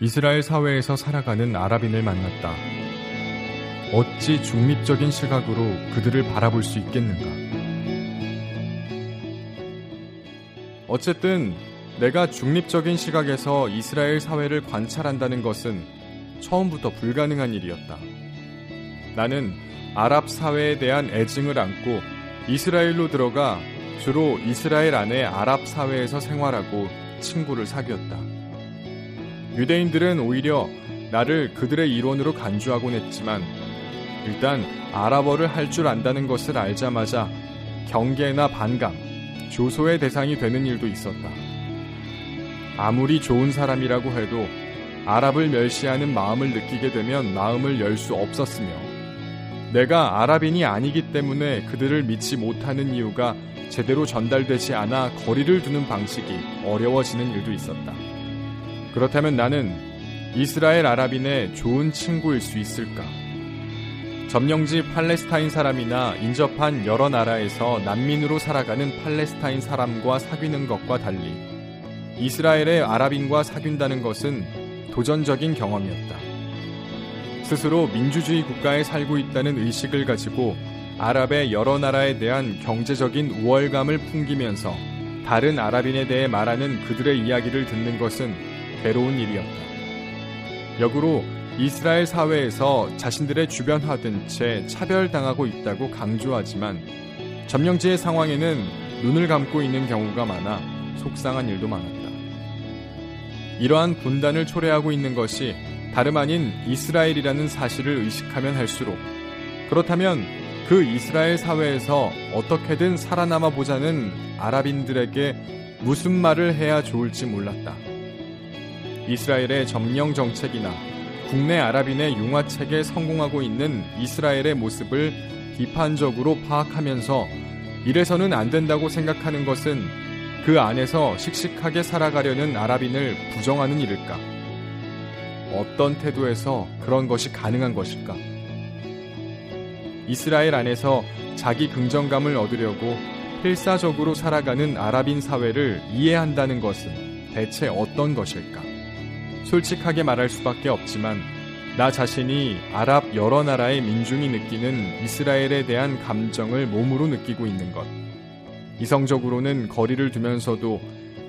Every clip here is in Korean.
이스라엘 사회에서 살아가는 아랍인을 만났다. 어찌 중립적인 시각으로 그들을 바라볼 수 있겠는가? 어쨌든 내가 중립적인 시각에서 이스라엘 사회를 관찰한다는 것은 처음부터 불가능한 일이었다. 나는 아랍 사회에 대한 애증을 안고 이스라엘로 들어가 주로 이스라엘 안의 아랍 사회에서 생활하고 친구를 사귀었다. 유대인들은 오히려 나를 그들의 일원으로 간주하곤 했지만 일단 아랍어를 할 줄 안다는 것을 알자마자 경계나 반감, 조소의 대상이 되는 일도 있었다. 아무리 좋은 사람이라고 해도 아랍을 멸시하는 마음을 느끼게 되면 마음을 열 수 없었으며 내가 아랍인이 아니기 때문에 그들을 믿지 못하는 이유가 제대로 전달되지 않아 거리를 두는 방식이 어려워지는 일도 있었다. 그렇다면 나는 이스라엘 아랍인의 좋은 친구일 수 있을까? 점령지 팔레스타인 사람이나 인접한 여러 나라에서 난민으로 살아가는 팔레스타인 사람과 사귀는 것과 달리 이스라엘의 아랍인과 사귄다는 것은 도전적인 경험이었다. 스스로 민주주의 국가에 살고 있다는 의식을 가지고 아랍의 여러 나라에 대한 경제적인 우월감을 풍기면서 다른 아랍인에 대해 말하는 그들의 이야기를 듣는 것은 괴로운 일이었다. 역으로 이스라엘 사회에서 자신들의 주변화된 채 차별당하고 있다고 강조하지만 점령지의 상황에는 눈을 감고 있는 경우가 많아 속상한 일도 많았다. 이러한 분단을 초래하고 있는 것이 다름 아닌 이스라엘이라는 사실을 의식하면 할수록 그렇다면 그 이스라엘 사회에서 어떻게든 살아남아 보자는 아랍인들에게 무슨 말을 해야 좋을지 몰랐다. 이스라엘의 점령 정책이나 국내 아랍인의 융화책에 성공하고 있는 이스라엘의 모습을 비판적으로 파악하면서 이래서는 안 된다고 생각하는 것은 그 안에서 씩씩하게 살아가려는 아랍인을 부정하는 일일까? 어떤 태도에서 그런 것이 가능한 것일까? 이스라엘 안에서 자기 긍정감을 얻으려고 필사적으로 살아가는 아랍인 사회를 이해한다는 것은 대체 어떤 것일까? 솔직하게 말할 수밖에 없지만 나 자신이 아랍 여러 나라의 민중이 느끼는 이스라엘에 대한 감정을 몸으로 느끼고 있는 것. 이성적으로는 거리를 두면서도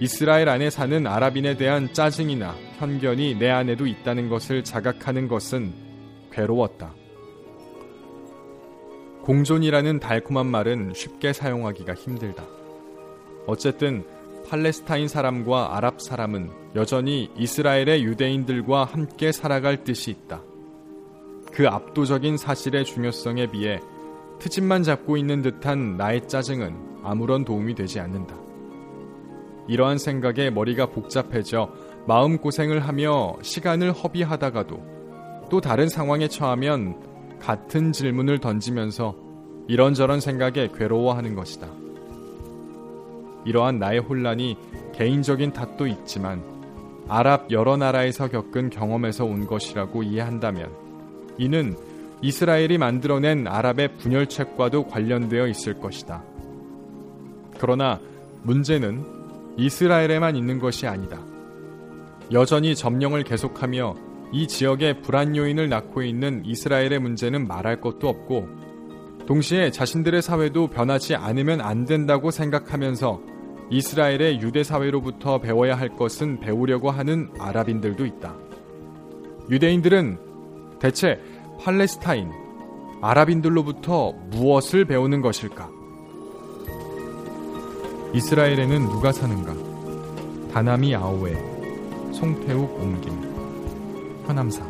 이스라엘 안에 사는 아랍인에 대한 짜증이나 편견이 내 안에도 있다는 것을 자각하는 것은 괴로웠다. 공존이라는 달콤한 말은 쉽게 사용하기가 힘들다. 어쨌든 팔레스타인 사람과 아랍 사람은 여전히 이스라엘의 유대인들과 함께 살아갈 뜻이 있다. 그 압도적인 사실의 중요성에 비해 트집만 잡고 있는 듯한 나의 짜증은 아무런 도움이 되지 않는다. 이러한 생각에 머리가 복잡해져 마음고생을 하며 시간을 허비하다가도 또 다른 상황에 처하면 같은 질문을 던지면서 이런저런 생각에 괴로워하는 것이다. 이러한 나의 혼란이 개인적인 탓도 있지만 아랍 여러 나라에서 겪은 경험에서 온 것이라고 이해한다면 이는 이스라엘이 만들어낸 아랍의 분열책과도 관련되어 있을 것이다. 그러나 문제는 이스라엘에만 있는 것이 아니다. 여전히 점령을 계속하며 이 지역에 불안 요인을 낳고 있는 이스라엘의 문제는 말할 것도 없고 동시에 자신들의 사회도 변하지 않으면 안 된다고 생각하면서 이스라엘의 유대 사회로부터 배워야 할 것은 배우려고 하는 아랍인들도 있다. 유대인들은 대체 팔레스타인, 아랍인들로부터 무엇을 배우는 것일까? 이스라엘에는 누가 사는가? 다나미 아오에, 송태욱 옮김, 현암사.